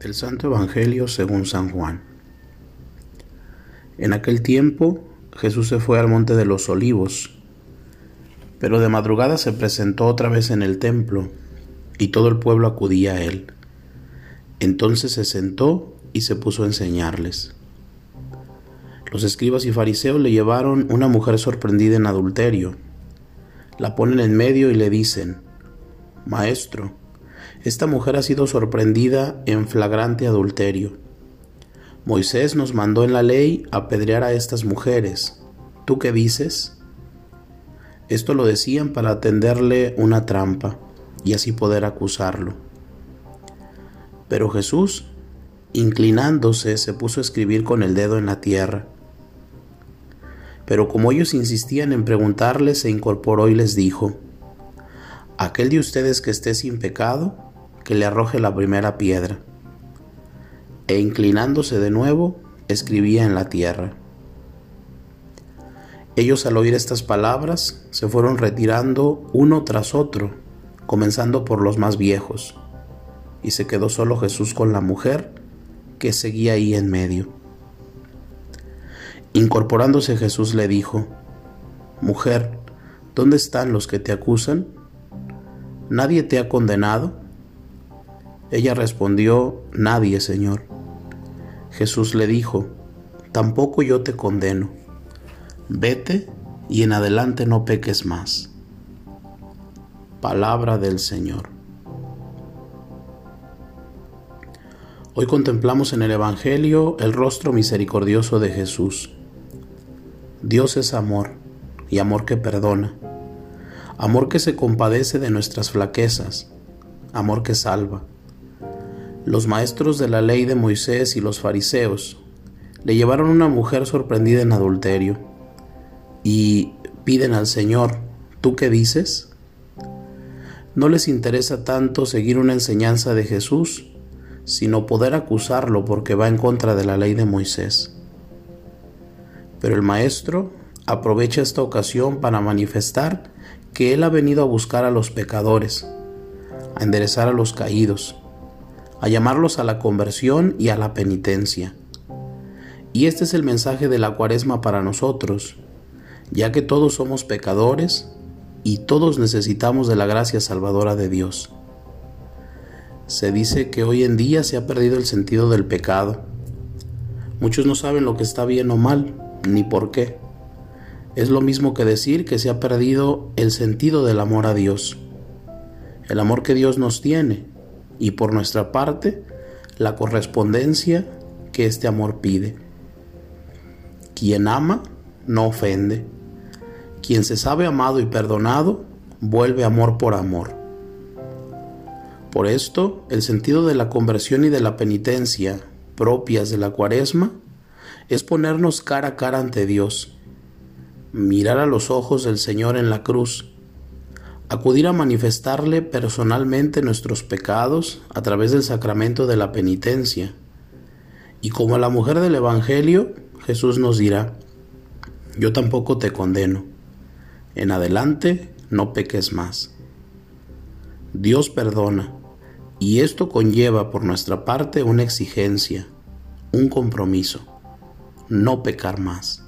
El Santo Evangelio según San Juan. En aquel tiempo Jesús se fue al monte de los olivos, pero de madrugada se presentó otra vez en el templo, y todo el pueblo acudía a él. Entonces se sentó y se puso a enseñarles. Los escribas y fariseos le llevaron una mujer sorprendida en adulterio. La ponen en medio y le dicen, Maestro, esta mujer ha sido sorprendida en flagrante adulterio. Moisés nos mandó en la ley apedrear a estas mujeres. ¿Tú qué dices? Esto lo decían para tenderle una trampa y así poder acusarlo. Pero Jesús, inclinándose, se puso a escribir con el dedo en la tierra. Pero como ellos insistían en preguntarle, se incorporó y les dijo, Aquel de ustedes que esté sin pecado, que le arroje la primera piedra. E inclinándose de nuevo, escribía en la tierra. Ellos al oír estas palabras se fueron retirando uno tras otro, comenzando por los más viejos, y se quedó solo Jesús con la mujer que seguía ahí en medio. Incorporándose Jesús le dijo, Mujer, ¿dónde están los que te acusan? ¿Nadie te ha condenado? Ella respondió, Nadie, Señor. Jesús le dijo, Tampoco yo te condeno. Vete y en adelante no peques más. Palabra del Señor. Hoy contemplamos en el Evangelio el rostro misericordioso de Jesús. Dios es amor y amor que perdona, amor que se compadece de nuestras flaquezas, amor que salva los maestros de la ley de Moisés y los fariseos le llevaron una mujer sorprendida en adulterio y piden al Señor, ¿tú qué dices? No les interesa tanto seguir una enseñanza de Jesús, sino poder acusarlo porque va en contra de la ley de Moisés. Pero el Maestro aprovecha esta ocasión para manifestar que Él ha venido a buscar a los pecadores, a enderezar a los caídos, a llamarlos a la conversión y a la penitencia. Y este es el mensaje de la cuaresma para nosotros, ya que todos somos pecadores y todos necesitamos de la gracia salvadora de Dios. Se dice que hoy en día se ha perdido el sentido del pecado. Muchos no saben lo que está bien o mal, ni por qué. Es lo mismo que decir que se ha perdido el sentido del amor a Dios. El amor que Dios nos tiene y por nuestra parte la correspondencia que este amor pide. Quien ama no ofende. Quien se sabe amado y perdonado vuelve amor por amor. Por esto, el sentido de la conversión y de la penitencia propias de la cuaresma es ponernos cara a cara ante Dios, mirar a los ojos del Señor en la cruz acudir a manifestarle personalmente nuestros pecados a través del sacramento de la penitencia. Y como la mujer del Evangelio, Jesús nos dirá, yo tampoco te condeno, en adelante no peques más. Dios perdona, y esto conlleva por nuestra parte una exigencia, un compromiso, no pecar más.